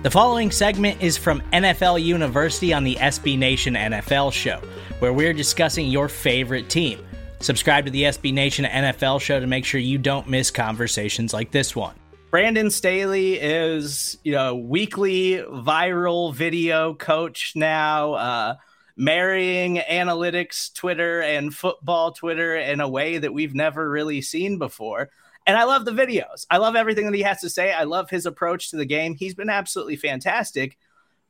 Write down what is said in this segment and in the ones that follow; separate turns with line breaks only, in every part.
The following segment is from NFL University on the SB Nation NFL show, where we're discussing your favorite team. Subscribe to the SB Nation NFL show to make sure you don't miss conversations like this one. Brandon Staley is, you know, weekly viral video coach now, uh, marrying analytics Twitter and football Twitter in a way that we've never really seen before. And I love the videos. I love everything that he has to say. I love his approach to the game. He's been absolutely fantastic.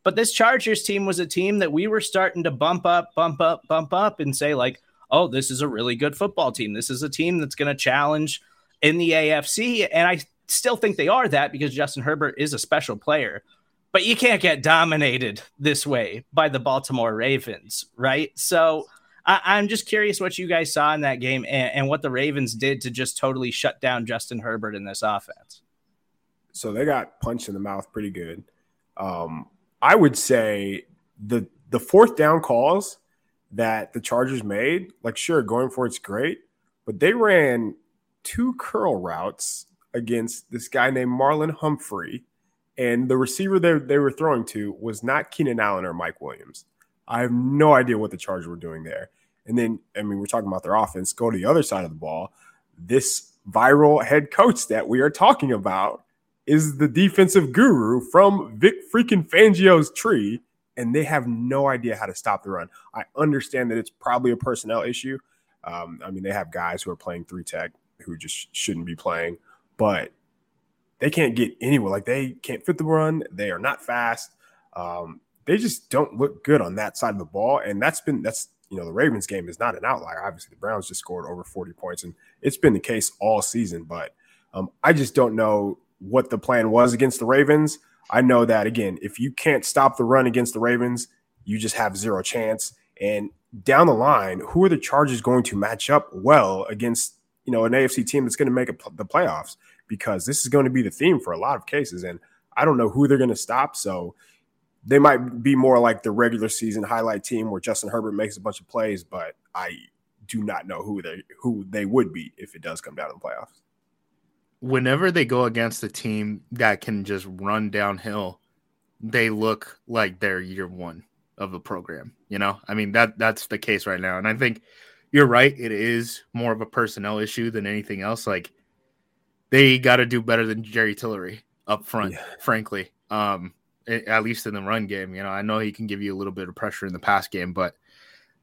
But this Chargers team was a team that we were starting to bump up, bump up, bump up, and say, like, oh, this is a really good football team. This is a team that's going to challenge in the AFC. And I still think they are that because Justin Herbert is a special player. But you can't get dominated this way by the Baltimore Ravens, right? So I, am just curious what you guys saw in that game and, and what the Ravens did to just totally shut down Justin Herbert in this offense.
So they got punched in the mouth pretty good. Um, I would say the the fourth down calls that the Chargers made, like sure, going for it's great, but they ran two curl routes against this guy named Marlon Humphrey, and the receiver they, they were throwing to was not Keenan Allen or Mike Williams. I have no idea what the Chargers were doing there. And then, I mean, we're talking about their offense. Go to the other side of the ball. This viral head coach that we are talking about is the defensive guru from Vic freaking Fangio's tree, and they have no idea how to stop the run. I understand that it's probably a personnel issue. Um, I mean, they have guys who are playing three tech who just shouldn't be playing, but they can't get anywhere. Like they can't fit the run. They are not fast. Um, they just don't look good on that side of the ball, and that's been that's you know, the Ravens game is not an outlier. Obviously, the Browns just scored over 40 points, and it's been the case all season. But um, I just don't know what the plan was against the Ravens. I know that, again, if you can't stop the run against the Ravens, you just have zero chance. And down the line, who are the Chargers going to match up well against, you know, an AFC team that's going to make the playoffs? Because this is going to be the theme for a lot of cases. And I don't know who they're going to stop. So they might be more like the regular season highlight team where Justin Herbert makes a bunch of plays, but I do not know who they who they would be if it does come down to the playoffs.
Whenever they go against a team that can just run downhill, they look like they're year one of the program. You know, I mean that that's the case right now, and I think you're right. It is more of a personnel issue than anything else. Like they got to do better than Jerry Tillery up front, yeah. frankly. Um, at least in the run game. You know, I know he can give you a little bit of pressure in the pass game, but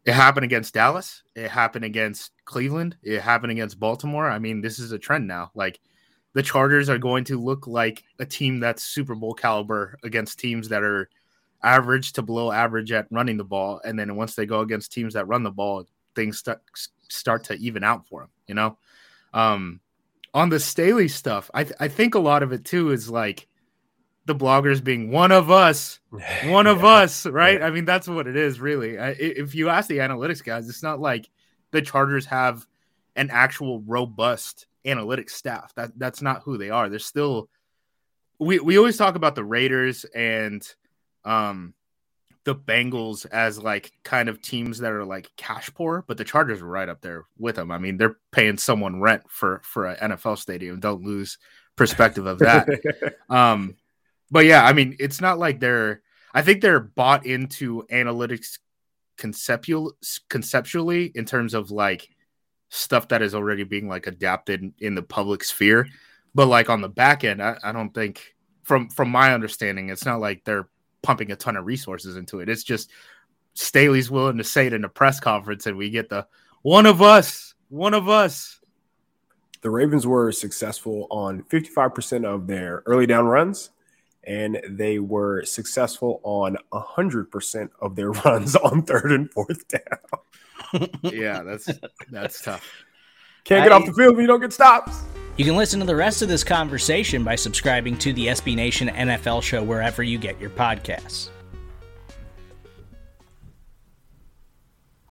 it happened against Dallas. It happened against Cleveland. It happened against Baltimore. I mean, this is a trend now. Like the Chargers are going to look like a team that's Super Bowl caliber against teams that are average to below average at running the ball. And then once they go against teams that run the ball, things start start to even out for them. You know, um, on the Staley stuff, I th- I think a lot of it too is like the bloggers being one of us, one of us, right? Yeah. I mean, that's what it is, really. If you ask the analytics guys, it's not like the Chargers have an actual robust analytics staff. That that's not who they are. They're still. We we always talk about the Raiders and um the Bengals as like kind of teams that are like cash poor, but the Chargers are right up there with them. I mean, they're paying someone rent for for an NFL stadium. Don't lose perspective of that. um, but yeah, I mean, it's not like they're. I think they're bought into analytics conceptual conceptually in terms of like stuff that is already being like adapted in the public sphere. But like on the back end, I, I don't think from from my understanding, it's not like they're pumping a ton of resources into it. It's just Staley's willing to say it in a press conference, and we get the one of us, one of us.
The Ravens were successful on 55% of their early down runs and they were successful on 100% of their runs on third and fourth down.
yeah, that's that's tough.
Can't get I, off the field if you don't get stops.
You can listen to the rest of this conversation by subscribing to the SB Nation NFL show wherever you get your podcasts.